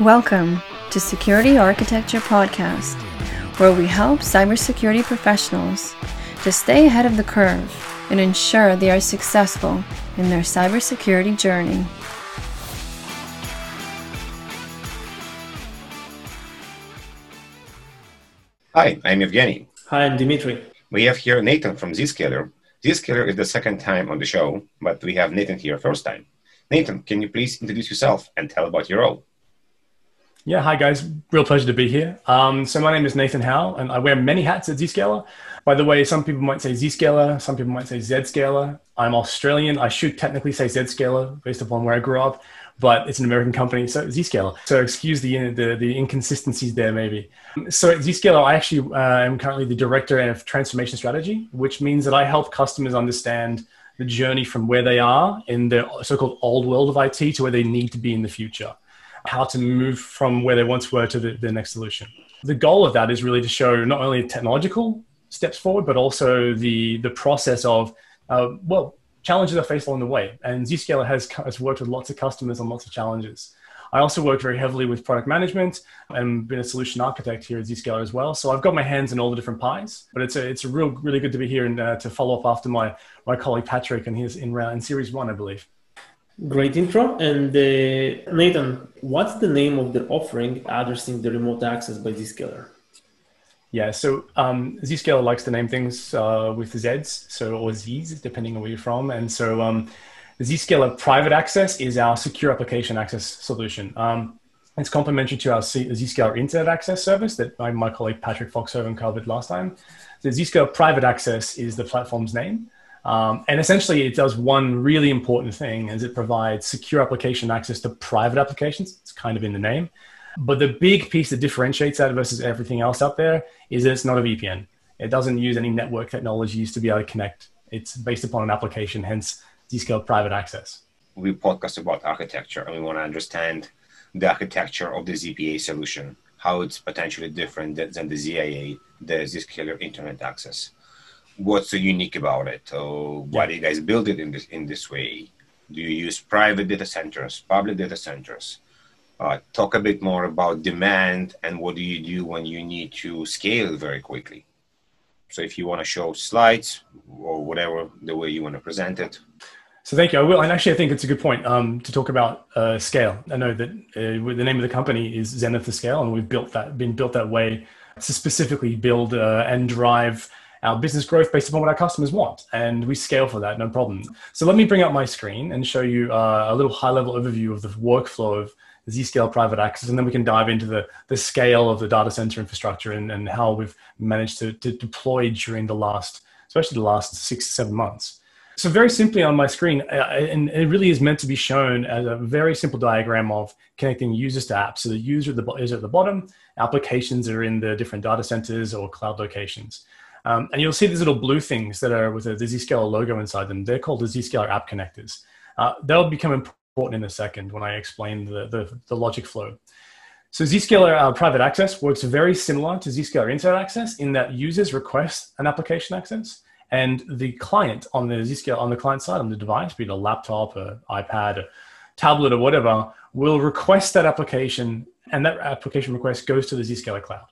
Welcome to Security Architecture Podcast, where we help cybersecurity professionals to stay ahead of the curve and ensure they are successful in their cybersecurity journey. Hi, I'm Evgeny. Hi, I'm Dimitri. We have here Nathan from Zscaler. Zscaler is the second time on the show, but we have Nathan here first time. Nathan, can you please introduce yourself and tell about your role? Yeah, hi guys. Real pleasure to be here. Um, so my name is Nathan Howe, and I wear many hats at Zscaler. By the way, some people might say Zscaler, some people might say Zscaler. I'm Australian. I should technically say Zscaler based upon where I grew up, but it's an American company, so Zscaler. So excuse the the, the inconsistencies there, maybe. So at Zscaler, I actually uh, am currently the director of transformation strategy, which means that I help customers understand the journey from where they are in the so-called old world of IT to where they need to be in the future how to move from where they once were to the, the next solution. The goal of that is really to show not only technological steps forward, but also the, the process of, uh, well, challenges are faced along the way. And Zscaler has, has worked with lots of customers on lots of challenges. I also work very heavily with product management and been a solution architect here at Zscaler as well. So I've got my hands in all the different pies. But it's a, it's a real really good to be here and uh, to follow up after my my colleague Patrick and his in round in series one, I believe. Great intro. And uh, Nathan, what's the name of the offering addressing the remote access by Zscaler? Yeah, so um, Zscaler likes to name things uh, with Zs, so or Zs, depending on where you're from. And so um, Zscaler Private Access is our secure application access solution. Um, it's complementary to our Zscaler Internet Access service that my, my colleague Patrick Foxhoven covered last time. The Zscaler Private Access is the platform's name. Um, and essentially, it does one really important thing, is it provides secure application access to private applications. It's kind of in the name. But the big piece that differentiates that versus everything else out there is that it's not a VPN. It doesn't use any network technologies to be able to connect. It's based upon an application, hence Zscaler private access. We podcast about architecture and we want to understand the architecture of the ZPA solution, how it's potentially different than the ZIA, the Zscaler Internet Access what's so unique about it? Or why do you guys build it in this in this way? Do you use private data centers, public data centers? Uh, talk a bit more about demand and what do you do when you need to scale very quickly. So if you want to show slides or whatever the way you want to present it. So thank you. I will, and actually, I think it's a good point um, to talk about uh, scale. I know that uh, the name of the company is Zenith to Scale, and we've built that, been built that way to specifically build uh, and drive our business growth based upon what our customers want. And we scale for that, no problem. So let me bring up my screen and show you uh, a little high level overview of the workflow of Zscaler private access. And then we can dive into the, the scale of the data center infrastructure and, and how we've managed to, to deploy during the last, especially the last six to seven months. So very simply on my screen, uh, and it really is meant to be shown as a very simple diagram of connecting users to apps. So the user is at the bottom, applications are in the different data centers or cloud locations. Um, and you'll see these little blue things that are with a, Zscaler logo inside them. They're called the Zscaler app connectors. Uh, they'll become important in a second when I explain the, the, the logic flow. So Zscaler uh, private access works very similar to Zscaler internet access in that users request an application access and the client on the Zscaler on the client side on the device, be it a laptop, an iPad, a tablet, or whatever, will request that application, and that application request goes to the Zscaler cloud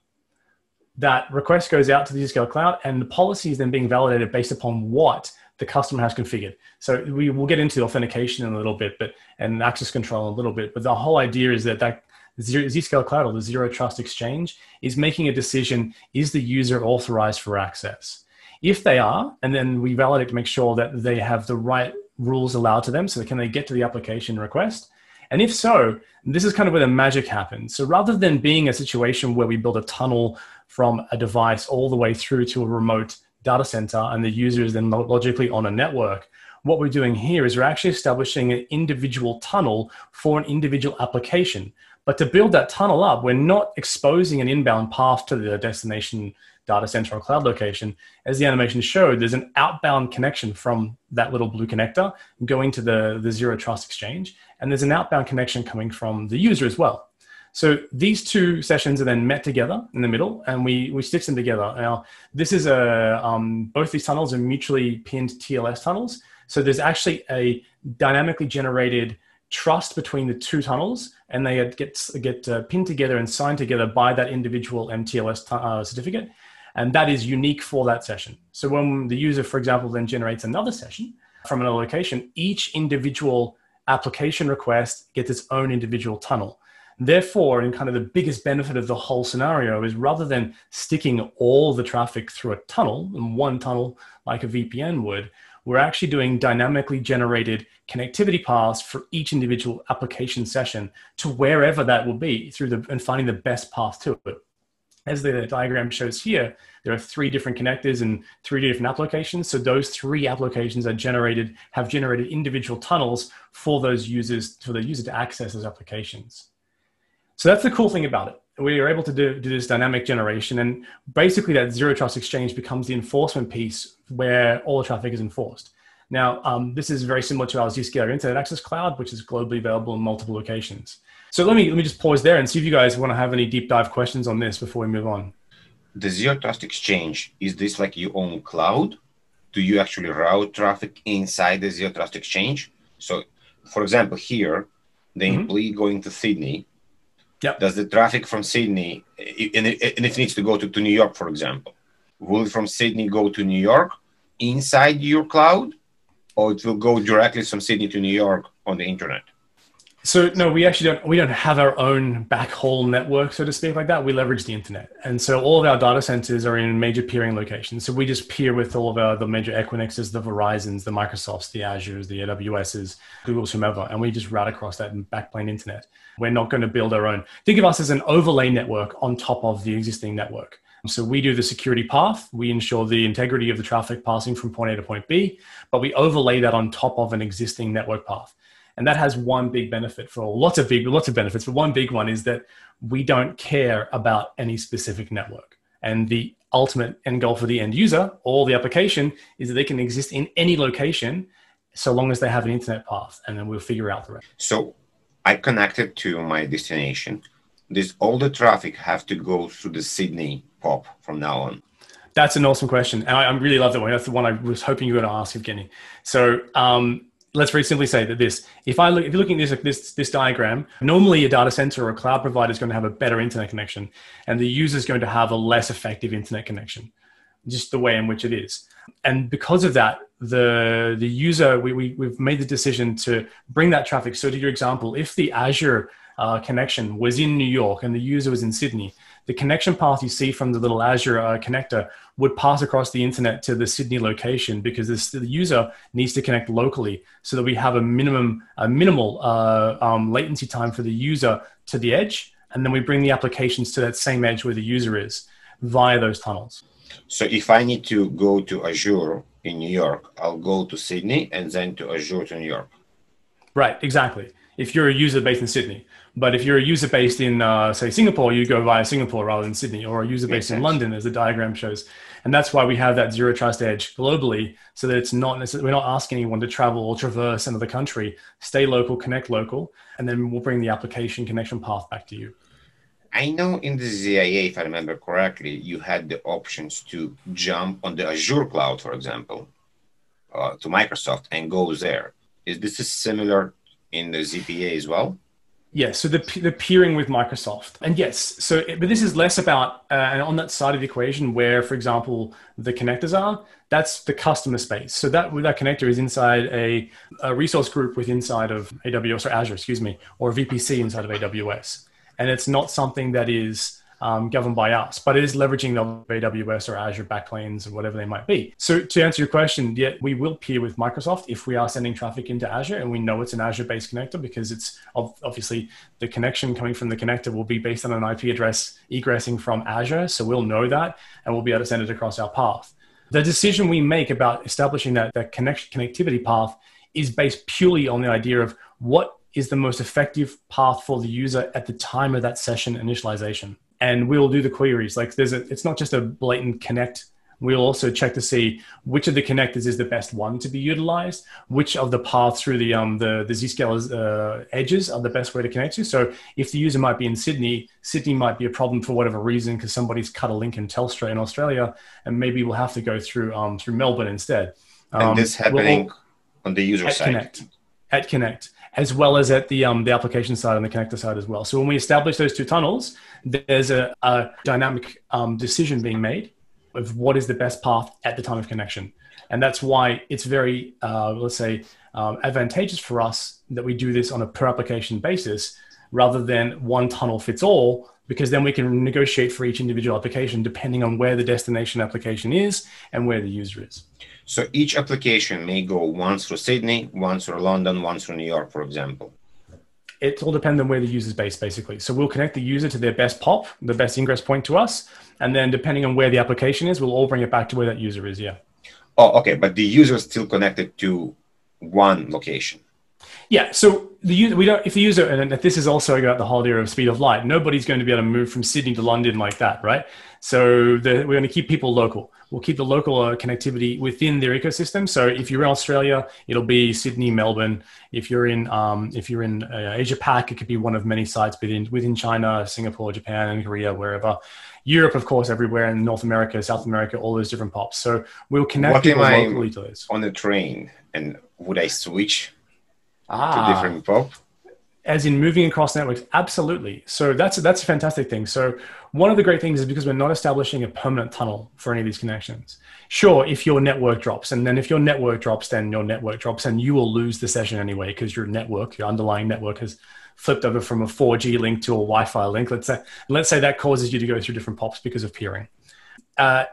that request goes out to the Zscaler cloud and the policy is then being validated based upon what the customer has configured. So we will get into authentication in a little bit, but and access control in a little bit. But the whole idea is that that Zscaler Cloud or the Zero Trust Exchange is making a decision: is the user authorized for access? If they are, and then we validate to make sure that they have the right rules allowed to them, so can they get to the application request? And if so, this is kind of where the magic happens. So rather than being a situation where we build a tunnel from a device all the way through to a remote data center and the user is then logically on a network, what we're doing here is we're actually establishing an individual tunnel for an individual application. But to build that tunnel up, we're not exposing an inbound path to the destination data center or cloud location. As the animation showed, there's an outbound connection from that little blue connector going to the, the zero trust exchange. And there's an outbound connection coming from the user as well. So these two sessions are then met together in the middle, and we we stitch them together. Now, this is a um, both these tunnels are mutually pinned TLS tunnels. So there's actually a dynamically generated trust between the two tunnels and they get, get uh, pinned together and signed together by that individual MTLS t- uh, certificate. And that is unique for that session. So when the user, for example, then generates another session from another location, each individual application request gets its own individual tunnel. Therefore, and kind of the biggest benefit of the whole scenario is rather than sticking all the traffic through a tunnel, in one tunnel like a VPN would, we're actually doing dynamically generated connectivity paths for each individual application session to wherever that will be through the and finding the best path to it. As the diagram shows here, there are three different connectors and three different applications. So those three applications are generated, have generated individual tunnels for those users, for the user to access those applications. So that's the cool thing about it. We are able to do, do this dynamic generation, and basically that zero trust exchange becomes the enforcement piece where all the traffic is enforced. Now, um, this is very similar to our Zscaler Internet Access Cloud, which is globally available in multiple locations. So let me let me just pause there and see if you guys want to have any deep dive questions on this before we move on. The Zero Trust Exchange is this like your own cloud? Do you actually route traffic inside the Zero Trust Exchange? So, for example, here, the mm-hmm. employee going to Sydney Yep. Does the traffic from Sydney, and if it needs to go to, to New York, for example, will it from Sydney go to New York inside your cloud, or it will go directly from Sydney to New York on the internet? So no, we actually don't. We don't have our own backhaul network, so to speak, like that. We leverage the internet, and so all of our data centers are in major peering locations. So we just peer with all of our the major Equinixes, the Verizon's, the Microsofts, the Azures, the AWS's, Google's, whomever, and we just route across that backplane internet. We're not going to build our own. Think of us as an overlay network on top of the existing network. So we do the security path. We ensure the integrity of the traffic passing from point A to point B, but we overlay that on top of an existing network path. And that has one big benefit for lots of big, lots of benefits, but one big one is that we don't care about any specific network. And the ultimate end goal for the end user or the application is that they can exist in any location so long as they have an internet path, and then we'll figure out the rest. So I connected to my destination. Does all the traffic have to go through the Sydney POP from now on? That's an awesome question. And I, I really love that one. That's the one I was hoping you were going to ask, Evgeny. So um, let's very simply say that this, if I look, if you're looking at this, this, this diagram, normally a data center or a cloud provider is going to have a better internet connection and the user is going to have a less effective internet connection, just the way in which it is. And because of that, the, the user, we, we, we've made the decision to bring that traffic. So to your example, if the Azure uh, connection was in New York and the user was in Sydney, the connection path you see from the little Azure uh, connector would pass across the internet to the Sydney location because this, the user needs to connect locally so that we have a minimum, a minimal uh, um, latency time for the user to the edge, and then we bring the applications to that same edge where the user is via those tunnels. So if I need to go to Azure in New York, I'll go to Sydney and then to Azure to New York. Right, exactly. If you're a user based in Sydney, but if you're a user based in, uh, say, Singapore, you go via Singapore rather than Sydney, or a user based in London, as the diagram shows. And that's why we have that zero trust edge globally, so that it's not necessarily, we're not asking anyone to travel or traverse another country. Stay local, connect local, and then we'll bring the application connection path back to you. I know in the ZIA, if I remember correctly, you had the options to jump on the Azure cloud, for example, uh, to Microsoft and go there. Is this is similar in the ZPA as well? Yes, so the, the peering with Microsoft. And yes, so it, but this is less about uh, on that side of the equation where, for example, the connectors are, that's the customer space. So that that connector is inside a, a resource group with inside of AWS or Azure, excuse me, or VPC inside of AWS. And it's not something that is um, governed by us, but it is leveraging the AWS or Azure backplanes or whatever they might be. So to answer your question, yeah, we will peer with Microsoft if we are sending traffic into Azure and we know it's an Azure-based connector because it's obviously the connection coming from the connector will be based on an IP address egressing from Azure. So we'll know that and we'll be able to send it across our path. The decision we make about establishing that, that connection, connectivity path is based purely on the idea of what is the most effective path for the user at the time of that session initialization and we'll do the queries. Like there's a, it's not just a blatant connect. We'll also check to see which of the connectors is the best one to be utilized, which of the paths through the um the the Zscaler uh, edges are the best way to connect to. So if the user might be in Sydney, Sydney might be a problem for whatever reason because somebody's cut a link in Telstra in Australia, and maybe we'll have to go through um through Melbourne instead. Um, and this happening we'll, on the user at side. Connect, at Connect as well as at the um, the application side and the connector side as well. So when we establish those two tunnels, there's a, a dynamic um, decision being made of what is the best path at the time of connection, and that's why it's very uh, let's say um, advantageous for us that we do this on a per application basis rather than one tunnel fits all because then we can negotiate for each individual application depending on where the destination application is and where the user is. So each application may go once through Sydney, once through London, once through New York, for example. It all depends on where the user is based, basically. So we'll connect the user to their best POP, the best ingress point to us, and then depending on where the application is, we'll all bring it back to where that user is. Yeah. Oh, okay, but the user is still connected to one location. Yeah. So the user, we don't. If the user, and this is also about the whole idea of speed of light. Nobody's going to be able to move from Sydney to London like that, right? So the, we're going to keep people local. We'll keep the local uh, connectivity within their ecosystem. So if you're in Australia, it'll be Sydney, Melbourne. If you're in um, if you're in uh, Asia Pac, it could be one of many sites within within China, Singapore, Japan, and Korea, wherever. Europe, of course, everywhere, in North America, South America, all those different pops. So we'll connect what people locally to those. On the train, and would I switch ah. to different pop? As in moving across networks absolutely. So that's that's a fantastic thing. So one of the great things is because we're not establishing a permanent tunnel for any of these connections. Sure if your network drops and then if your network drops then your network drops and you will lose the session anyway because your network your underlying network has flipped over from a 4g link to a wi-fi link. Let's say let's say that causes you to go through different pops because of peering. Uh,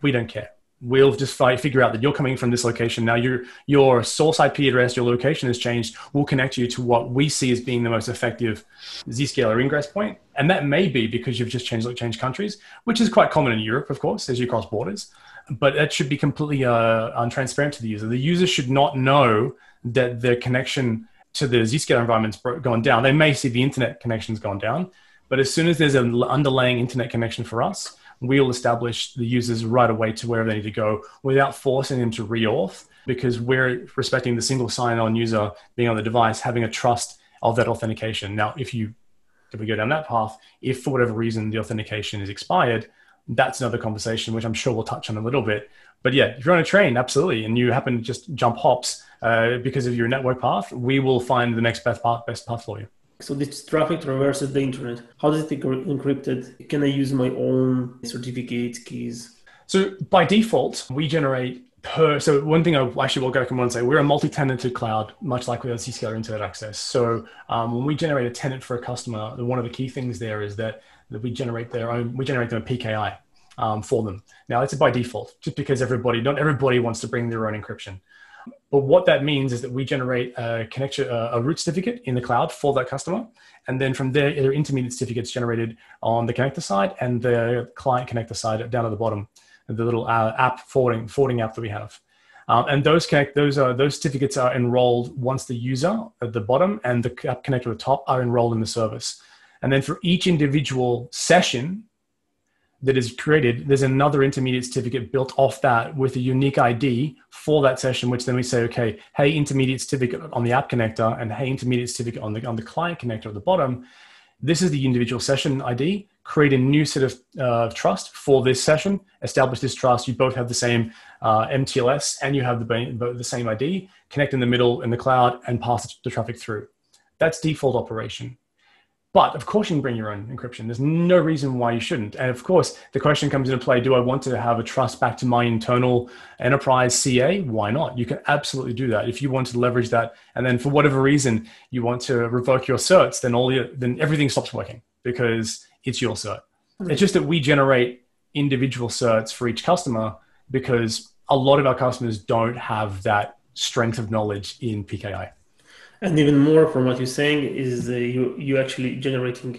we don't care we'll just figure out that you're coming from this location. Now your your source IP address, your location has changed. We'll connect you to what we see as being the most effective Zscaler ingress point, and that may be because you've just changed changed countries, which is quite common in Europe, of course, as you cross borders. But that should be completely uh, untransparent to the user. The user should not know that their connection to the Zscaler environment's gone down. They may see the internet connection's gone down, but as soon as there's an underlying internet connection for us, we'll establish the users right away to wherever they need to go without forcing them to reauth because we're respecting the single sign-on user being on the device, having a trust of that authentication. Now, if you if we go down that path, if for whatever reason the authentication is expired, that's another conversation, which I'm sure we'll touch on a little bit. But yeah, if you're on a train, absolutely, and you happen to just jump hops uh, because of your network path, we will find the next best path, best path for you. So this traffic traverses the internet. How does it encrypted? Can I use my own certificates, keys? So by default, we generate per. So one thing I actually will go on and say, we're a multi-tenanted cloud, much like we have Zscaler Internet Access. So um, when we generate a tenant for a customer, one of the key things there is that, that we generate their own, we generate them a PKI um, for them. Now it's by default, just because everybody, not everybody wants to bring their own encryption. But what that means is that we generate a connection, a root certificate in the cloud for that customer. And then from there, there are intermediate certificates generated on the connector side and the client connector side down at the bottom, the little uh, app forwarding, forwarding app that we have. Um, and those connect those are those certificates are enrolled once the user at the bottom and the app connector at the top are enrolled in the service. And then for each individual session that is created, there's another intermediate certificate built off that with a unique ID for that session, which then we say, okay, hey, intermediate certificate on the app connector and hey, intermediate certificate on the, on the client connector at the bottom. This is the individual session ID. Create a new set of uh, trust for this session. Establish this trust. You both have the same uh, MTLS and you have the, the same ID. Connect in the middle in the cloud and pass the traffic through. That's default operation. But of course, you can bring your own encryption. There's no reason why you shouldn't. And of course, the question comes into play do I want to have a trust back to my internal enterprise CA? Why not? You can absolutely do that. If you want to leverage that, and then for whatever reason you want to revoke your certs, then, all your, then everything stops working because it's your cert. Mm-hmm. It's just that we generate individual certs for each customer because a lot of our customers don't have that strength of knowledge in PKI. And even more from what you're saying is uh, you you actually generating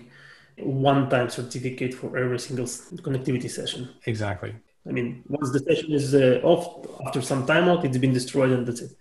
one time certificate for every single connectivity session. Exactly. I mean, once the session is uh, off, after some timeout, it's been destroyed, and that's it.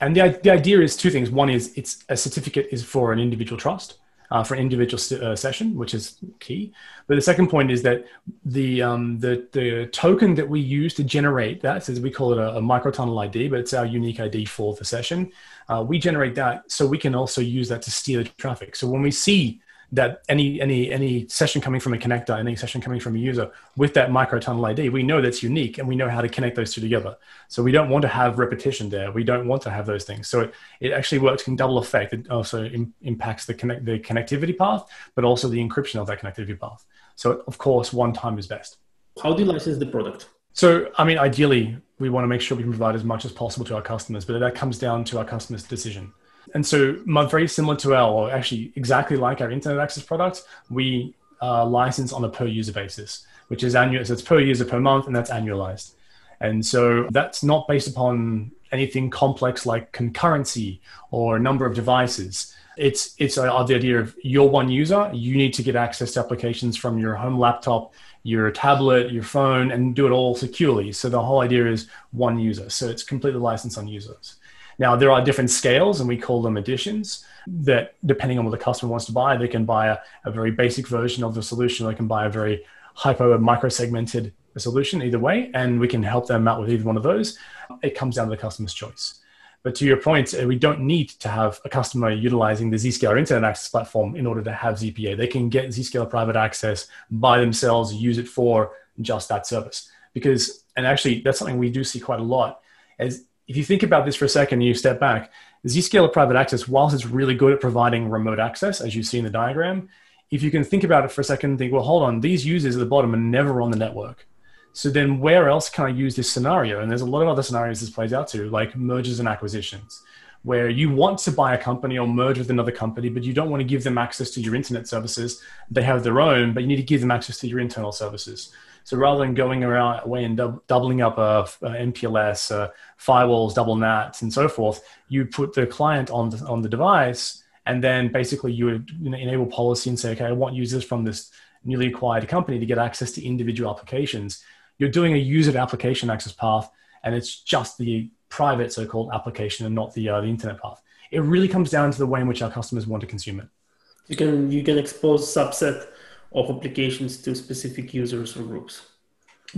And the the idea is two things. One is it's a certificate is for an individual trust, uh, for an individual uh, session, which is key. But the second point is that the um, the the token that we use to generate that, so we call it a, a microtunnel ID, but it's our unique ID for the session. Uh, we generate that so we can also use that to steer the traffic. So when we see that any any any session coming from a connector, any session coming from a user with that micro tunnel ID, we know that's unique, and we know how to connect those two together. So we don't want to have repetition there. We don't want to have those things. So it, it actually works in double effect. It also Im- impacts the connect the connectivity path, but also the encryption of that connectivity path. So of course, one time is best. How do you license the product? So I mean, ideally, we want to make sure we can provide as much as possible to our customers, but that comes down to our customers' decision. And so, very similar to our, or actually exactly like our internet access product, we uh, license on a per user basis, which is annual. So it's per user per month, and that's annualized. And so that's not based upon anything complex like concurrency or number of devices. It's it's uh, the idea of you're one user. You need to get access to applications from your home laptop, your tablet, your phone, and do it all securely. So the whole idea is one user. So it's completely licensed on users. Now, there are different scales, and we call them editions, that depending on what the customer wants to buy, they can buy a, a very basic version of the solution, they can buy a very hyper micro segmented solution either way, and we can help them out with either one of those. It comes down to the customer's choice. But to your point, uh, we don't need to have a customer utilizing the Zscaler Internet Access Platform in order to have ZPA. They can get Zscaler Private Access by themselves, use it for just that service. Because, and actually, that's something we do see quite a lot. As if you think about this for a second and you step back, Zscaler Private Access, whilst it's really good at providing remote access, as you see in the diagram, if you can think about it for a second and think, well, hold on, these users at the bottom are never on the network. So then where else can I use this scenario? And there's a lot of other scenarios this plays out to, like mergers and acquisitions, where you want to buy a company or merge with another company, but you don't want to give them access to your internet services. They have their own, but you need to give them access to your internal services. So rather than going around away and dub- doubling up a, a MPLS, uh, firewalls, double NATs, and so forth, you put the client on the, on the device, and then basically you would enable policy and say, okay, I want users from this newly acquired company to get access to individual applications. You're doing a user application access path, and it's just the private so-called application and not the uh, the internet path. It really comes down to the way in which our customers want to consume it. You can you can expose subset of applications to specific users or groups.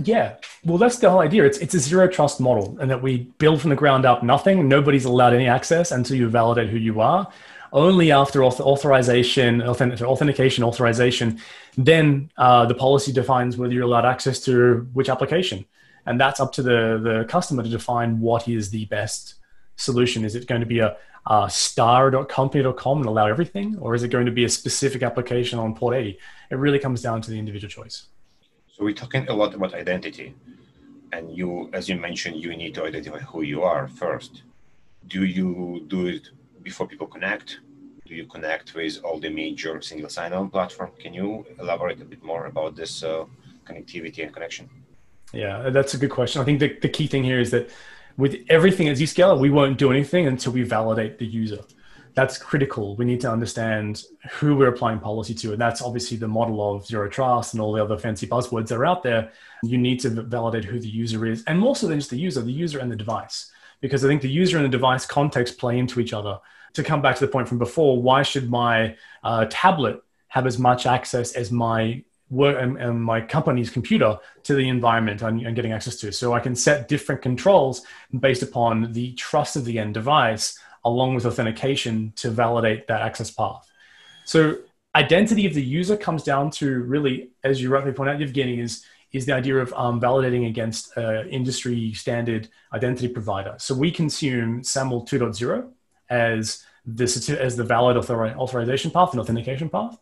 Yeah, well, that's the whole idea. It's it's a zero trust model, and that we build from the ground up nothing. Nobody's allowed any access until you validate who you are. Only after authorization, authentication, authorization, then uh, the policy defines whether you're allowed access to which application, and that's up to the the customer to define what is the best solution. Is it going to be a, uh, star.company.com and allow everything, or is it going to be a specific application on port 80? It really comes down to the individual choice. So we're talking a lot about identity, and you, as you mentioned, you need to identify who you are first. Do you do it before people connect? Do you connect with all the major single sign-on platform? Can you elaborate a bit more about this uh, connectivity and connection? Yeah, that's a good question. I think the, the key thing here is that with everything at Zscaler, we won't do anything until we validate the user. That's critical. We need to understand who we're applying policy to. And that's obviously the model of zero trust and all the other fancy buzzwords that are out there. You need to validate who the user is. And more so than just the user, the user and the device. Because I think the user and the device context play into each other. To come back to the point from before, why should my uh, tablet have as much access as my work and, and, my company's computer to the environment I'm, I'm, getting access to. So I can set different controls based upon the trust of the end device along with authentication to validate that access path. So identity of the user comes down to really, as you rightly point out, Evgeny, is is the idea of um, validating against uh, industry standard identity provider. So we consume SAML 2.0 as the as the valid author- authorization path and authentication path.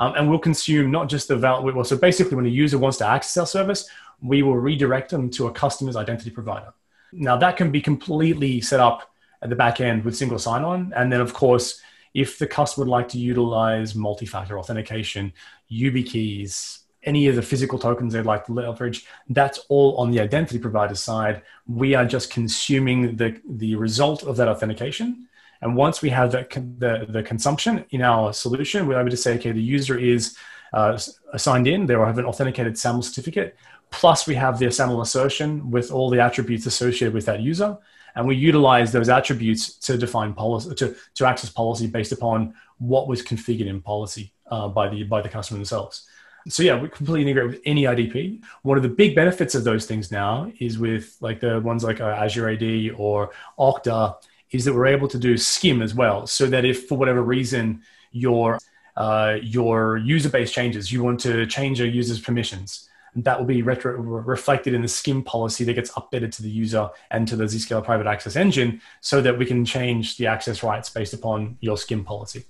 Um, and we'll consume not just the value. Well, so basically, when a user wants to access our service, we will redirect them to a customer's identity provider. Now, that can be completely set up at the back end with single sign on. And then, of course, if the customer would like to utilize multi factor authentication, YubiKeys, any of the physical tokens they'd like to leverage, that's all on the identity provider side. We are just consuming the, the result of that authentication and once we have the, the, the consumption in our solution, we're able to say, okay, the user is uh, in, they will have an authenticated SAML certificate. Plus, we have the SAML assertion with all the attributes associated with that user. And we utilize those attributes to define policy, to, to access policy based upon what was configured in policy uh, by, the, by the customer themselves. So yeah, we completely integrate with any IDP. One of the big benefits of those things now is with like the ones like uh, Azure AD or Okta is that we're able to do SCIM as well. So that if for whatever reason your uh, your user base changes. You want to change a user's permissions. That will be retro- reflected in the SCIM policy that gets updated to the user and to the Zscaler private access engine so that we can change the access rights based upon your SCIM policy.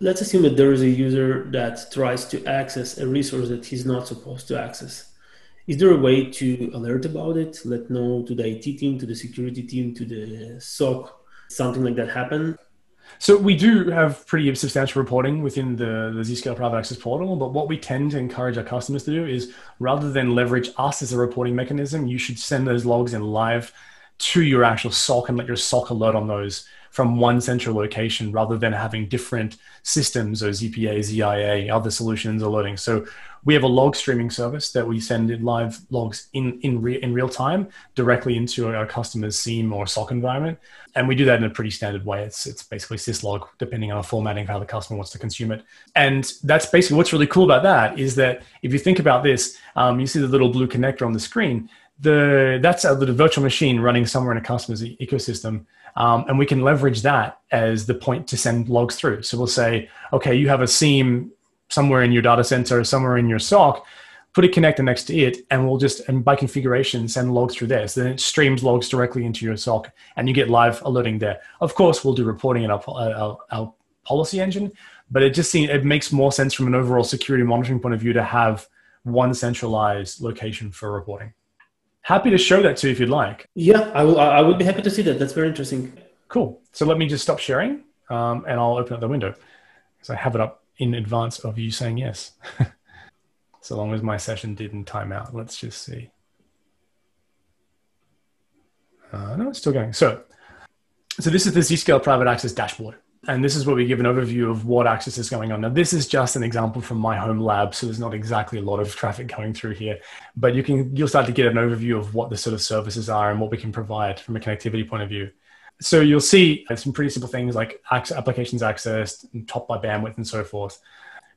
Let's assume that there is a user that tries to access a resource that he's not supposed to access. Is there a way to alert about it, let know to the IT team, to the security team, to the SOC, something like that happen? So we do have pretty substantial reporting within the, the Zscaler Private Access portal, but what we tend to encourage our customers to do is rather than leverage us as a reporting mechanism, you should send those logs in live to your actual SOC and let your SOC alert on those from one central location rather than having different systems or ZPA, ZIA, other solutions alerting. So we have a log streaming service that we send in live logs in in, re- in real time directly into our customer's SIEM or SOC environment, and we do that in a pretty standard way. It's it's basically syslog depending on the formatting of how the customer wants to consume it, and that's basically what's really cool about that is that if you think about this, um, you see the little blue connector on the screen. The that's a little virtual machine running somewhere in a customer's ecosystem um, and we can leverage that as the point to send logs through. So we'll say, okay, you have a SIEM somewhere in your data center, somewhere in your SOC, put a connector next to it, and we'll just, and by configuration, send logs through there. So then it streams logs directly into your SOC, and you get live alerting there. Of course, we'll do reporting in our, our, our policy engine, but it just seems, it makes more sense from an overall security monitoring point of view to have one centralized location for reporting happy to show that to you if you'd like. Yeah, I will. I would be happy to see that. That's very interesting. Cool. So let me just stop sharing, um, and I'll open up the window because I have it up in advance of you saying yes. so long as my session didn't time out. Let's just see. Uh, no, it's still going. So, so this is the Zscaler Private Access dashboard. And this is where we give an overview of what access is going on. Now, this is just an example from my home lab, so there's not exactly a lot of traffic going through here, but you can you'll start to get an overview of what the sort of services are and what we can provide from a connectivity point of view. So you'll see some pretty simple things like applications accessed, and top by bandwidth, and so forth.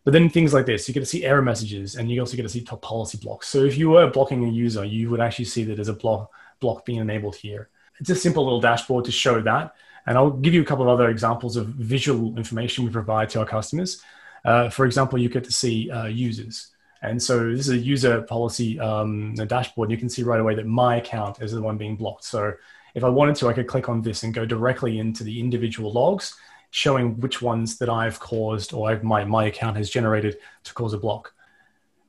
But then things like this, you get to see error messages, and you also get to see top policy blocks. So if you were blocking a user, you would actually see that there's a block block being enabled here. It's a simple little dashboard to show that. And I'll give you a couple of other examples of visual information we provide to our customers. Uh, for example, you get to see uh, users. And so this is a user policy um, dashboard. You can see right away that my account is the one being blocked. So if I wanted to, I could click on this and go directly into the individual logs, showing which ones that I've caused or I've, my, my account has generated to cause a block.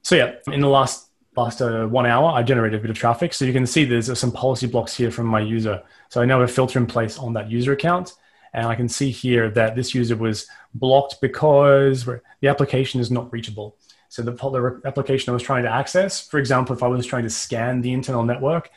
So yeah, in the last last uh, one hour, I generated a bit of traffic. So you can see there's uh, some policy blocks here from my user. So I now have a filter in place on that user account. And I can see here that this user was blocked because the application is not reachable. So the, the application I was trying to access, for example, if I was trying to scan the internal network,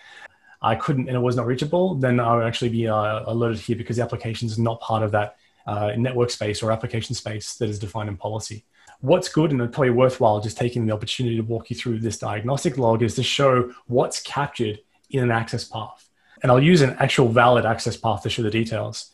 I couldn't and it was not reachable, then I would actually be uh, alerted here because the application is not part of that uh, network space or application space that is defined in policy what's good and probably worthwhile just taking the opportunity to walk you through this diagnostic log is to show what's captured in an access path. And I'll use an actual valid access path to show the details.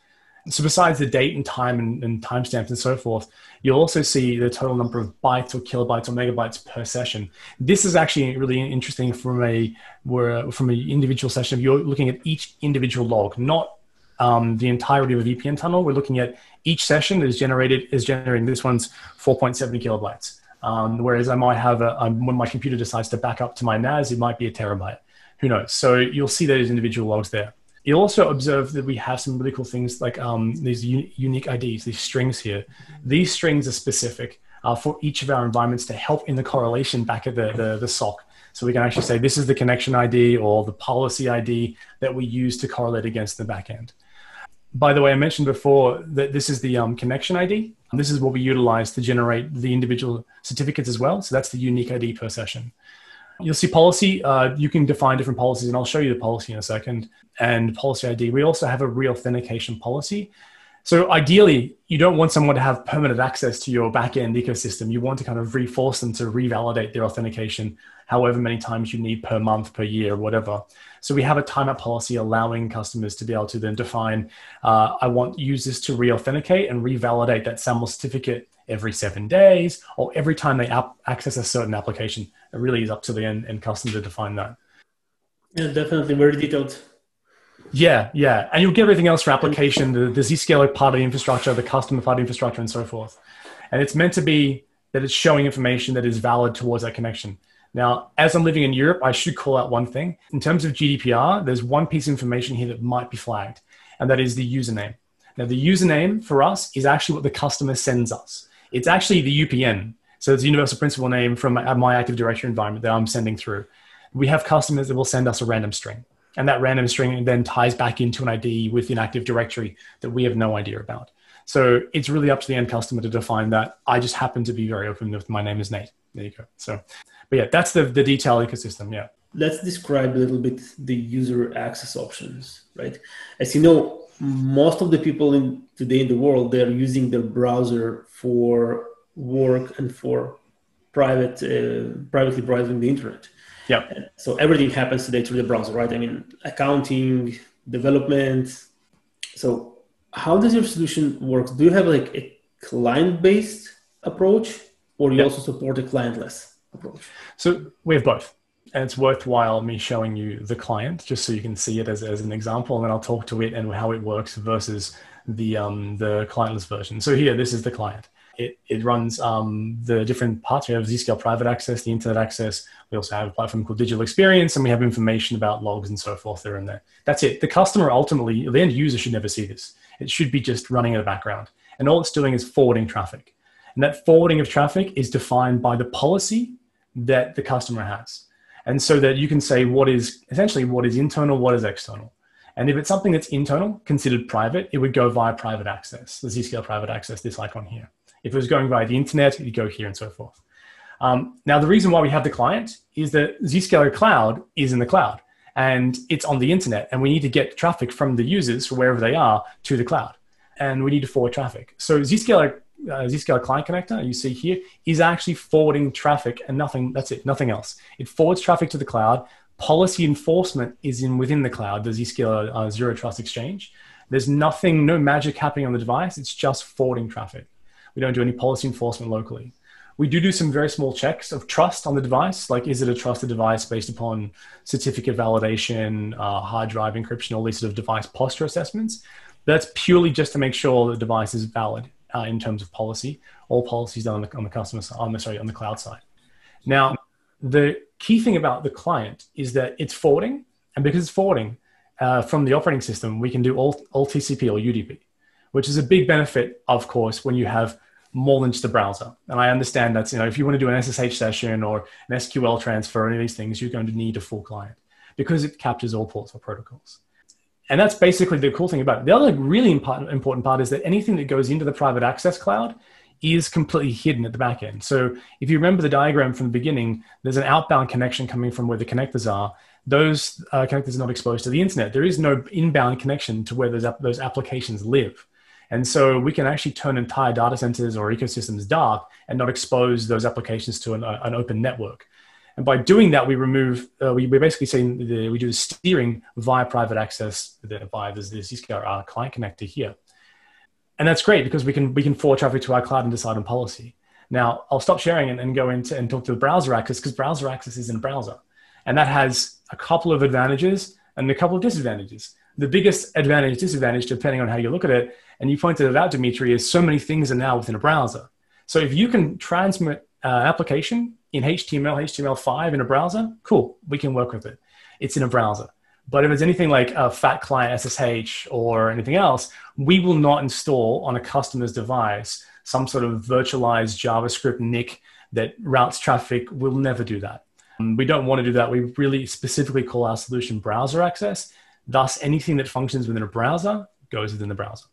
So besides the date and time and, and timestamps and so forth, you'll also see the total number of bytes or kilobytes or megabytes per session. This is actually really interesting from a where from an individual session. If You're looking at each individual log, not um, the entirety of a VPN tunnel. We're looking at each session that is generated is generating this one's 4.7 kilobytes. Um, whereas I might have a, um, when my computer decides to back up to my NAS, it might be a terabyte. Who knows? So you'll see those individual logs there. You'll also observe that we have some really cool things like um, these un- unique IDs, these strings here. These strings are specific uh, for each of our environments to help in the correlation back at the, the, the SOC. So we can actually say this is the connection ID or the policy ID that we use to correlate against the backend by the way, I mentioned before that this is the um, connection ID. This is what we utilize to generate the individual certificates as well. So that's the unique ID per session. You'll see policy. Uh, you can define different policies, and I'll show you the policy in a second. And policy ID. We also have a re-authentication policy. So ideally, you don't want someone to have permanent access to your backend ecosystem. You want to kind of reforce them to revalidate their authentication however many times you need per month, per year, whatever. So we have a timeout policy allowing customers to be able to then define, uh, I want users to re-authenticate and revalidate that SAML certificate every seven days or every time they access a certain application. It really is up to the end, end customer to define that. Yeah, definitely very detailed. Yeah, yeah. And you'll get everything else for application, the, the Zscaler part of the infrastructure, the customer part of the infrastructure, and so forth. And it's meant to be that it's showing information that is valid towards that connection. Now, as I'm living in Europe, I should call out one thing. In terms of GDPR, there's one piece of information here that might be flagged, and that is the username. Now, the username for us is actually what the customer sends us. It's actually the UPN. So it's universal principal name from my Active Directory environment that I'm sending through. We have customers that will send us a random string. And that random string then ties back into an ID within Active Directory that we have no idea about. So it's really up to the end customer to define that. I just happen to be very open with my name is Nate. There you go. So, but yeah, that's the, the detail ecosystem. Yeah. Let's describe a little bit the user access options, right? As you know, most of the people in today in the world they're using their browser for work and for private uh, privately browsing the internet. Yeah. So everything happens today through the browser right? I mean accounting development. So how does your solution work do you have like a client based approach or you also support a clientless approach? So we have both and it's worthwhile me showing you the client just so you can see it as, as an example and then i'll talk to it and how it works versus the um, the clientless version. So here this is the client. It, it runs um, the different parts. We have zscale private access the internet access. We also have a platform called digital experience and we have information about logs and so forth there and there. That's it. The customer ultimately the end user should never see this. It should be just running in the background. And all it's doing is forwarding traffic. And that forwarding of traffic is defined by the policy that the customer has. And so that you can say what is essentially what is internal, what is external. And if it's something that's internal, considered private, it would go via private access, the Zscaler private access, this icon here. If it was going via the internet, it'd go here and so forth. Um, now, the reason why we have the client is that Zscaler Cloud is in the cloud and it's on the internet, and we need to get traffic from the users, from wherever they are, to the cloud. And we need to forward traffic. So Zscaler uh, Zscaler client connector you see here is actually forwarding traffic and nothing, that's it, nothing else. It forwards traffic to the cloud. Policy enforcement is in within the cloud, the Zscaler uh, Zero Trust Exchange. There's nothing, no magic happening on the device. It's just forwarding traffic. We don't do any policy enforcement locally. We do do some very small checks of trust on the device, like is it a trusted device based upon certificate validation, uh, hard drive encryption, all these sort of device posture assessments. That's purely just to make sure the device is valid uh, in terms of policy. All policies done on the, on the customer side, sorry, on the cloud side. Now, the key thing about the client is that it's forwarding, and because it's forwarding uh, from the operating system, we can do all, all TCP or UDP, which is a big benefit, of course, when you have more than just a browser. And I understand that you know if you want to do an SSH session or an SQL transfer, or any of these things, you're going to need a full client because it captures all ports or protocols and that's basically the cool thing about it. The other really important part is that anything that goes into the private access cloud is completely hidden at the back end. So if you remember the diagram from the beginning, there's an outbound connection coming from where the connectors are. Those uh, connectors are not exposed to the internet. There is no inbound connection to where those, those applications live. And so we can actually turn entire data centers or ecosystems dark and not expose those applications to an, an open network. And by doing that, we remove, uh, we, we're basically saying the, we do the steering via private access via this, this Zscaler client connector here. And that's great because we can, we can forward traffic to our cloud and decide on policy. Now, I'll stop sharing and, and go into and talk to the browser access because browser access is in browser. And that has a couple of advantages and a couple of disadvantages. The biggest advantage, disadvantage, depending on how you look at it, and you pointed it out, Dimitri, is so many things are now within a browser. So if you can transmit uh, application in HTML, HTML5 in a browser, cool, we can work with it. It's in a browser. But if it's anything like a fat client SSH or anything else, we will not install on a customer's device some sort of virtualized JavaScript NIC that routes traffic. We'll never do that. We don't want to do that. We really specifically call our solution browser access. Thus, anything that functions within a browser goes within the browser.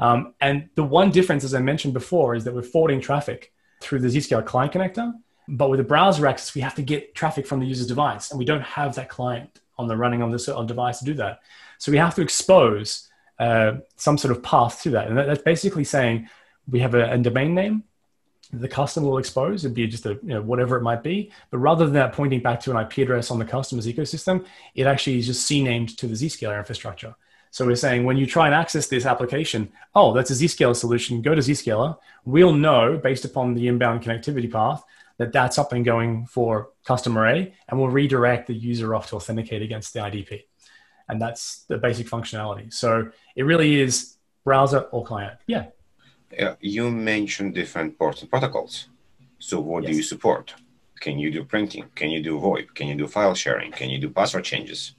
Um, and the one difference, as I mentioned before, is that we're forwarding traffic through the Zscaler client connector. But with a browser access, we have to get traffic from the user's device, and we don't have that client on the running on this on device to do that. So we have to expose uh, some sort of path to that, and that, that's basically saying we have a, a, domain name. The customer will expose it'd be just a you know, whatever it might be, but rather than that pointing back to an IP address on the customer's ecosystem, it actually is just CNAMEd to the Zscaler infrastructure. So we're saying when you try and access this application, oh, that's a Zscaler solution, go to Zscaler. We'll know based upon the inbound connectivity path that that's up and going for customer A, and we'll redirect the user off to authenticate against the IDP. And that's the basic functionality. So it really is browser or client. Yeah. Uh, you mentioned different ports and protocols. So what yes. do you support? Can you do printing? Can you do VoIP? Can you do file sharing? Can you do password changes?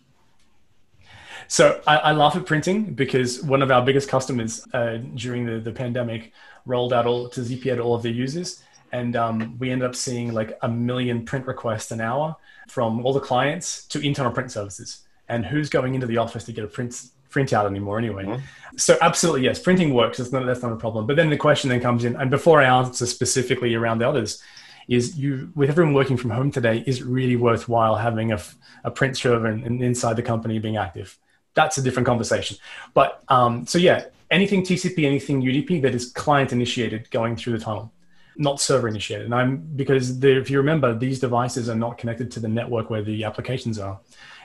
So I, I laugh at printing because one of our biggest customers uh, during the, the pandemic rolled out all to ZPA to all of their users. And um, we ended up seeing like a million print requests an hour from all the clients to internal print services. And who's going into the office to get a print print out anymore anyway? Mm-hmm. So absolutely yes, printing works. That's not that's not a problem. But then the question then comes in, and before I answer specifically around the others, is you with everyone working from home today is it really worthwhile having a, a print server and, and, inside the company being active that's a different conversation but um, so yeah anything tcp anything udp that is client initiated going through the tunnel not server initiated and i'm because the, if you remember these devices are not connected to the network where the applications are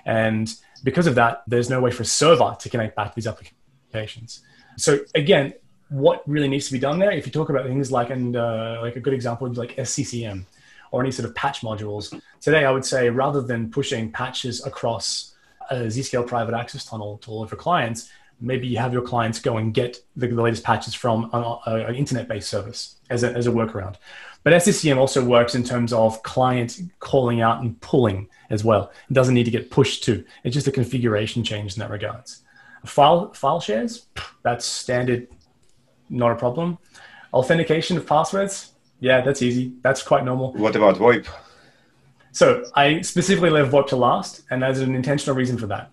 and because of that there's no way for a server to connect back to these applications so again what really needs to be done there. If you talk about things like, and uh, like a good example would be like SCCM or any sort of patch modules. Today, I would say rather than pushing patches across a Zscaler private access tunnel to all of your clients, maybe you have your clients go and get the, the latest patches from an, internet-based service as a, as a workaround. But SCCM also works in terms of client calling out and pulling as well. It doesn't need to get pushed to. It's just a configuration change in that regards. File file shares, that's standard not a problem. Authentication of passwords, yeah, that's easy. That's quite normal. What about VoIP? So I specifically left VoIP to last, and there's an intentional reason for that.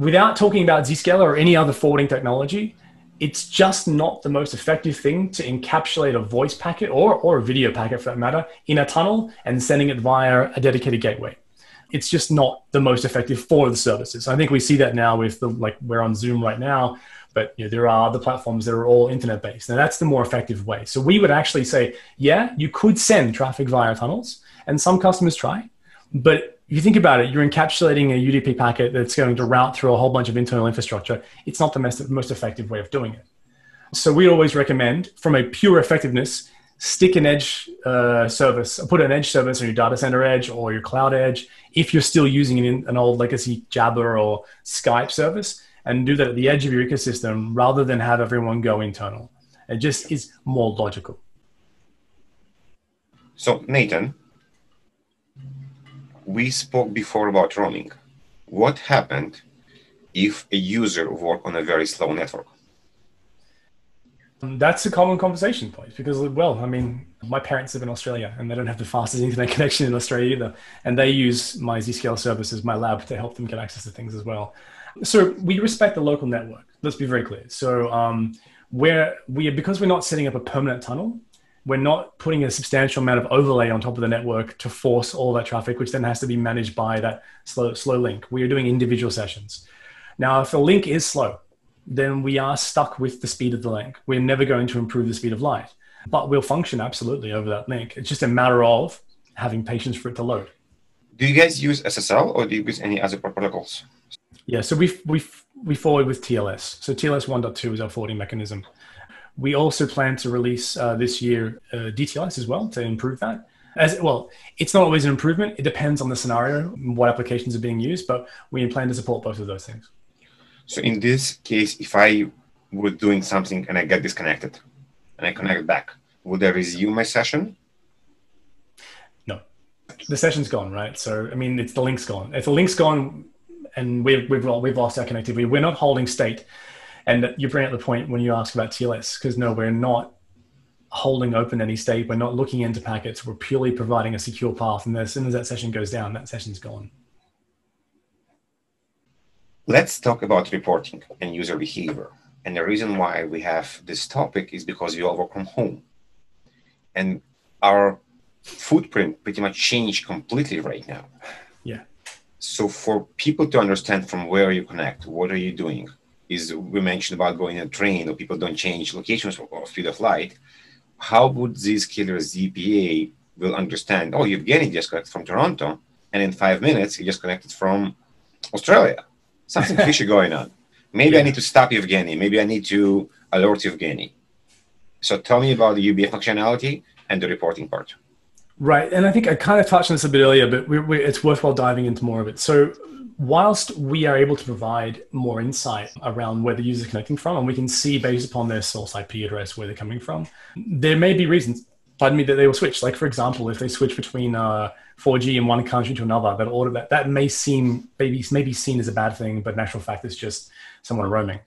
Without talking about Zscaler or any other forwarding technology, it's just not the most effective thing to encapsulate a voice packet or, or a video packet for that matter in a tunnel and sending it via a dedicated gateway. It's just not the most effective for the services. I think we see that now with the like we're on Zoom right now but you know, there are other platforms that are all internet based. Now that's the more effective way. So we would actually say, yeah, you could send traffic via tunnels, and some customers try, but you think about it, you're encapsulating a UDP packet that's going to route through a whole bunch of internal infrastructure. It's not the most, most effective way of doing it. So we always recommend, from a pure effectiveness, stick an edge uh, service, put an edge service on your data center edge or your cloud edge. If you're still using an, an old legacy Jabber or Skype service, and do that at the edge of your ecosystem rather than have everyone go internal. It just is more logical. So, Nathan, we spoke before about roaming. What happened if a user work on a very slow network? That's a common conversation point because, well, I mean, my parents live in Australia and they don't have the fastest internet connection in Australia either. And they use my Zscaler services, my lab, to help them get access to things as well. So we respect the local network. Let's be very clear. So um, where we because we're not setting up a permanent tunnel, we're not putting a substantial amount of overlay on top of the network to force all that traffic, which then has to be managed by that slow slow link. We are doing individual sessions. Now, if a link is slow, then we are stuck with the speed of the link. We're never going to improve the speed of light, but we'll function absolutely over that link. It's just a matter of having patience for it to load. Do you guys use SSL or do you use any other protocols? Yeah, so we we we forward with TLS. So TLS 1.2 is our forwarding mechanism. We also plan to release uh, this year uh, DTLS as well to improve that. As well, it's not always an improvement. It depends on the scenario, what applications are being used, but we plan to support both of those things. So in this case, if I were doing something and I get disconnected and I connect back, would I resume my session? No, the session's gone, right? So I mean, it's the link's gone. If the link's gone, and we've, we've, we've lost our connectivity. We're not holding state. And you bring up the point when you ask about TLS, because no, we're not holding open any state. We're not looking into packets. We're purely providing a secure path. And as soon as that session goes down, that session's gone. Let's talk about reporting and user behavior. And the reason why we have this topic is because we all work from home. And our footprint pretty much changed completely right now. Yeah so for people to understand from where you connect, what are you doing? Is we mentioned about going in a train or people don't change locations or speed of light. How would Zscaler, ZPA will understand, oh, Evgeny just connected from Toronto, and in five minutes he just connected from Australia. Something fishy going on. Maybe yeah. I need to stop Evgeny. Maybe I need to alert Evgeny. So tell me about the UBF functionality and the reporting part. Right, and I think I kind of touched on this a bit earlier, but we, we, it's worthwhile diving into more of it. So, whilst we are able to provide more insight around where the user is connecting from, and we can see based upon their source IP address where they're coming from, there may be reasons, pardon me, that they will switch. Like, for example, if they switch between uh, 4G in one country to another, that order that that may seem maybe maybe seen as a bad thing, but in actual fact, it's just someone roaming.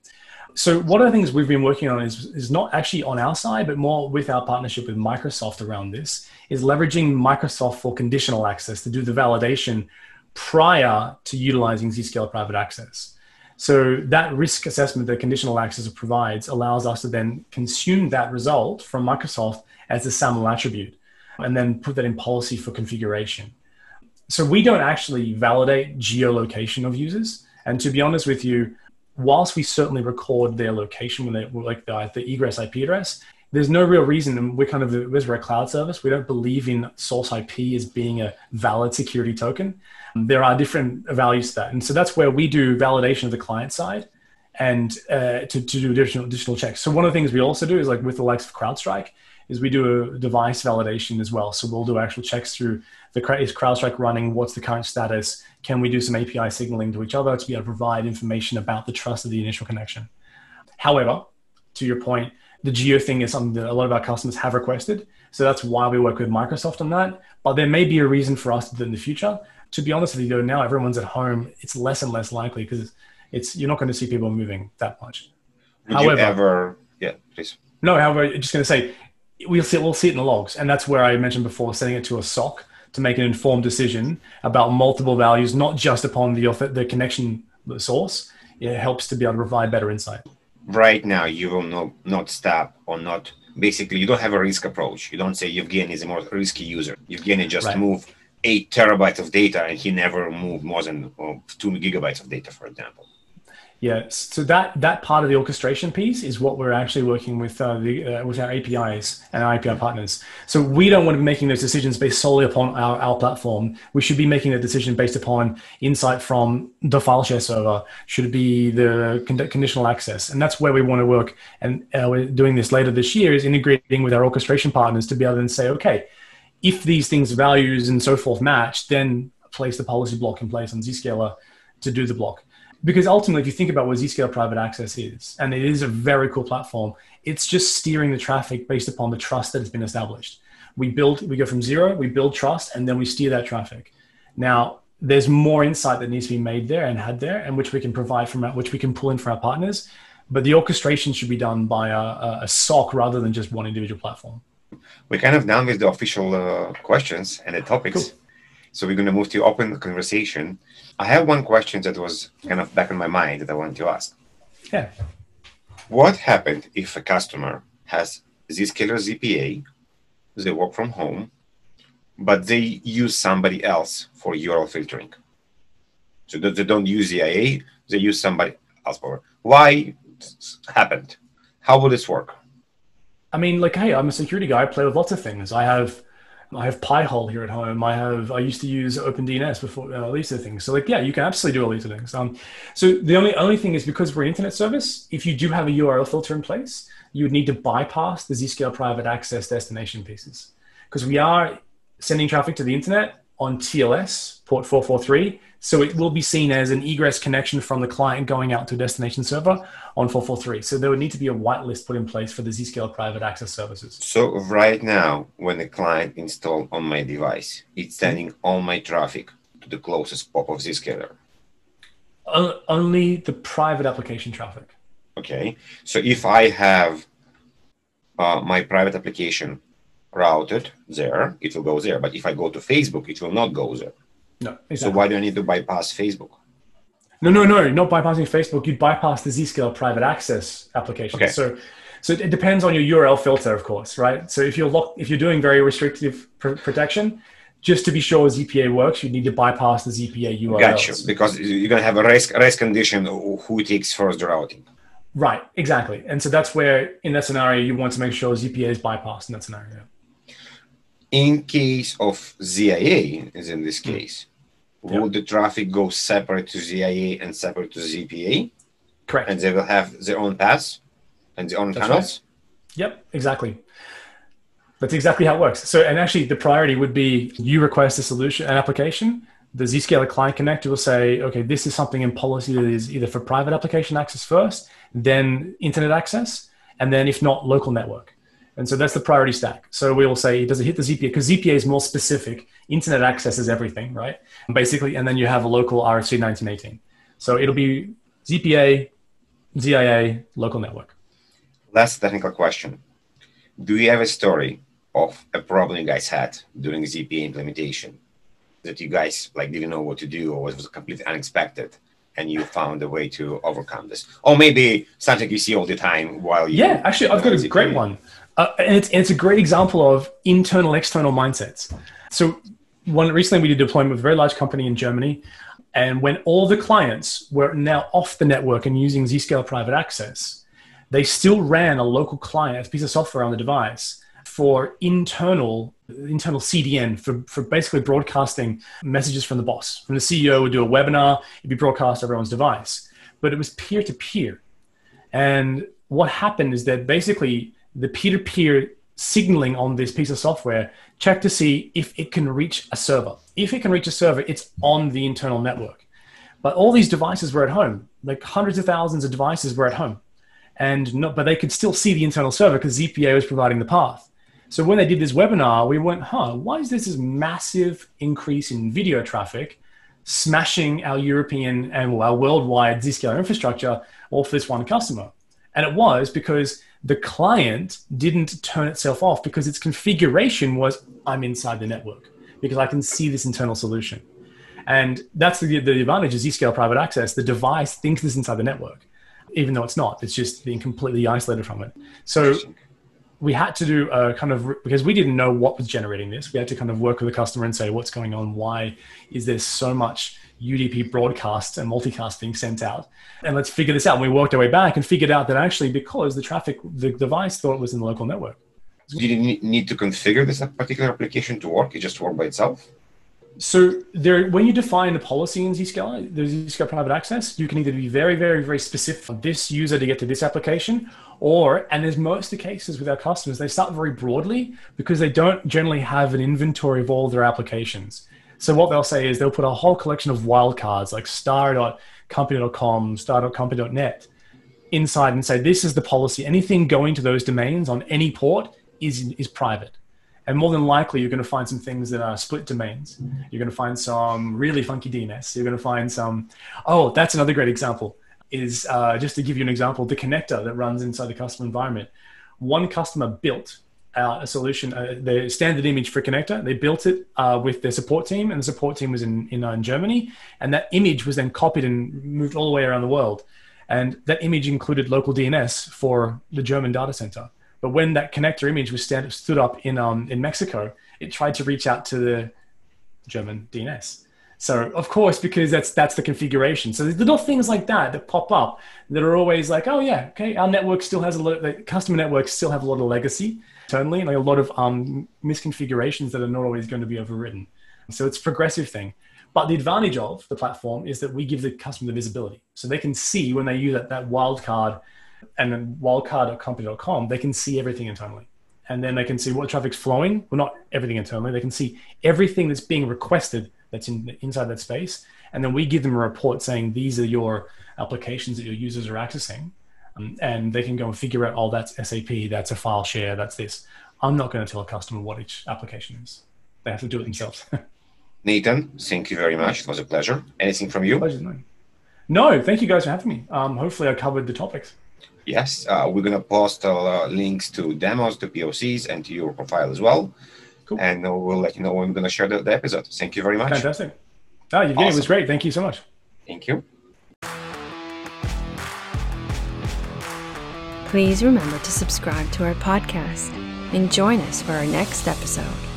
So one of the things we've been working on is, is not actually on our side, but more with our partnership with Microsoft around this, is leveraging Microsoft for conditional access to do the validation prior to utilizing Zscaler private access. So that risk assessment that conditional access provides allows us to then consume that result from Microsoft as a SAML attribute and then put that in policy for configuration. So we don't actually validate geolocation of users. And to be honest with you, whilst we certainly record their location when they like the, the egress IP address, there's no real reason. And we're kind of we're a cloud service, we don't believe in source IP as being a valid security token. There are different values to that, and so that's where we do validation of the client side and uh, to, to do additional additional checks. So one of the things we also do is like with the likes of CrowdStrike is we do a device validation as well. So we'll do actual checks through the is CrowdStrike running? What's the current status? Can we do some API signaling to each other to be able to provide information about the trust of the initial connection? However, to your point, the geo thing is something that a lot of our customers have requested. So that's why we work with Microsoft on that. But there may be a reason for us to do in the future. To be honest with you, though, now everyone's at home, it's less and less likely because it's you're not going to see people moving that much. Would however, you ever? Yeah, please. No, however, just going to say we'll see we'll see it in the logs, and that's where I mentioned before, setting it to a SOC to make an informed decision about multiple values, not just upon the author, the connection the source. It helps to be able to provide better insight. Right now, you will not not stop or not. Basically, you don't have a risk approach. You don't say Evgeny is a more risky user. Evgeny just right. move eight terabytes of data, and he never moved more than oh, two gigabytes of data, for example. Yeah, so that that part of the orchestration piece is what we're actually working with uh, the uh, with our APIs and our API partners. So we don't want to be making those decisions based solely upon our, our platform. We should be making a decision based upon insight from the file share server. Should be the con- conditional access, and that's where we want to work. And uh, we're doing this later this year is integrating with our orchestration partners to be able to say, okay, if these things, values and so forth match, then place the policy block in place on Zscaler to do the block because ultimately, if you think about what Zscaler Private Access is, and it is a very cool platform, it's just steering the traffic based upon the trust that has been established. We build, we go from zero, we build trust, and then we steer that traffic. Now, there's more insight that needs to be made there and had there, and which we can provide from which we can pull in from our partners. But the orchestration should be done by a, a SOC rather than just one individual platform. We're kind of done with the official uh, questions and the topics. Cool. So we're going to move to open the conversation. I have one question that was kind of back in my mind that I wanted to ask. Yeah. What happened if a customer has Zscaler ZPA, they work from home, but they use somebody else for URL filtering? So they don't use ZIA, they use somebody else for. Why happened? How will this work? I mean, like, hey, I'm a security guy. I play with lots of things. I have I have Pi-hole here at home. I have I used to use OpenDNS before uh, these things. So like yeah, you can absolutely do all these things. Um, so the only only thing is because we're an internet service, if you do have a URL filter in place, you would need to bypass the Zscaler private access destination pieces because we are sending traffic to the internet on TLS port 443 so it will be seen as an egress connection from the client going out to a destination server on 443. So there would need to be a whitelist put in place for the Zscaler private access services. So right now, when the client installed on my device, it's sending all my traffic to the closest pop of Zscaler. only the private application traffic. Okay. So if I have uh, my private application routed there, it will go there. But if I go to Facebook, it will not go there. No. Exactly. So why do I need to bypass Facebook? No, no, no, not bypassing Facebook. You'd bypass the Zscaler private access application. Okay. So, so it depends on your URL filter, of course, right? So if you're lock, if you're doing very restrictive pr- protection, just to be sure ZPA works, you need to bypass the ZPA URL. Gotcha, because you're gonna have a race race condition who takes first the routing. Right, exactly, and so that's where in that scenario you want to make sure ZPA is bypassed in that scenario. In case of ZIA, as in this hmm. case, will the traffic go separate to ZIA and separate to ZPA? Correct. And they will have their own paths and their own That's channels? Right. Yep, exactly. That's exactly how it works. So, and actually, the priority would be you request a solution, an application. The Zscaler Client Connector will say, okay, this is something in policy that is either for private application access first, then internet access, and then if not, local network. And so that's the priority stack. So we will say, does it hit the ZPA? Because ZPA is more specific. Internet access is everything, right? Basically, and then you have a local RFC 1918. So it'll be ZPA, ZIA, local network. Last technical question. Do you have a story of a problem you guys had during ZPA implementation that you guys like didn't know what to do or it was completely unexpected and you found a way to overcome this? Or maybe something you see all the time while you Yeah, actually I've got a great one. Uh, and, it's, and it's a great example of internal external mindsets. So one recently we did a deployment with a very large company in Germany. And when all the clients were now off the network and using Zscaler private access, they still ran a local client, a piece of software on the device for internal internal CDN for, for basically broadcasting messages from the boss. From the CEO would do a webinar, it'd be broadcast everyone's device. But it was peer to peer. And what happened is that basically the peer to peer signaling on this piece of software check to see if it can reach a server. If it can reach a server, it's on the internal network. But all these devices were at home, like hundreds of thousands of devices were at home. And not, but they could still see the internal server because ZPA was providing the path. So when they did this webinar, we went, huh, why is this this massive increase in video traffic smashing our European and well, our worldwide Zscaler infrastructure all for this one customer? And it was because the client didn't turn itself off because its configuration was I'm inside the network because I can see this internal solution. And that's the, the advantage of Zscaler private access. The device thinks it's inside the network, even though it's not. It's just being completely isolated from it. So we had to do a kind of because we didn't know what was generating this. We had to kind of work with the customer and say, what's going on? Why is there so much UDP broadcast and multicast being sent out? And let's figure this out. And we worked our way back and figured out that actually because the traffic, the device thought it was in the local network. You didn't need to configure this particular application to work? It just worked by itself? So there, when you define the policy in Zscaler, the Zscaler private access, you can either be very, very, very specific for this user to get to this application, or, and there's most of the cases with our customers, they start very broadly because they don't generally have an inventory of all their applications. So what they'll say is they'll put a whole collection of wildcards like star.company.com, star.company.net inside and say, this is the policy. Anything going to those domains on any port is, is private. And more than likely, you're going to find some things that are split domains. You're going to find some really funky DNS. You're going to find some, oh, that's another great example. Is uh, just to give you an example, the connector that runs inside the customer environment. One customer built uh, a solution, uh, the standard image for connector. They built it uh, with their support team, and the support team was in in, uh, in, Germany. And that image was then copied and moved all the way around the world. And that image included local DNS for the German data center. But when that connector image was stand, stood up in um, in Mexico, it tried to reach out to the German DNS. So of course, because that's that's the configuration. So there's little things like that that pop up that are always like, oh yeah, okay, our network still has a lot. The customer networks still have a lot of legacy, certainly, like a lot of um, misconfigurations that are not always going to be overridden. So it's a progressive thing. But the advantage of the platform is that we give the customer the visibility, so they can see when they use that, that wildcard and then wildcard.company.com, they can see everything internally. And then they can see what traffic's flowing. Well, not everything internally. They can see everything that's being requested that's in, inside that space. And then we give them a report saying these are your applications that your users are accessing. Um, and they can go and figure out, oh, that's SAP, that's a file share, that's this. I'm not going to tell a customer what each application is. They have to do it themselves. Nathan, thank you very much. It was a pleasure. Anything from you? Pleasure, no, thank you guys for having me. Um, hopefully, I covered the topics. Yes, uh, we're going to post uh, links to demos, to POCs, and to your profile as well. Cool. And uh, we'll let you know when we're going to share the, the, episode. Thank you very much. Fantastic. Oh, Evgeny, awesome. it was great. Thank you so much. Thank you. Please remember to subscribe to our podcast and join us for our next episode.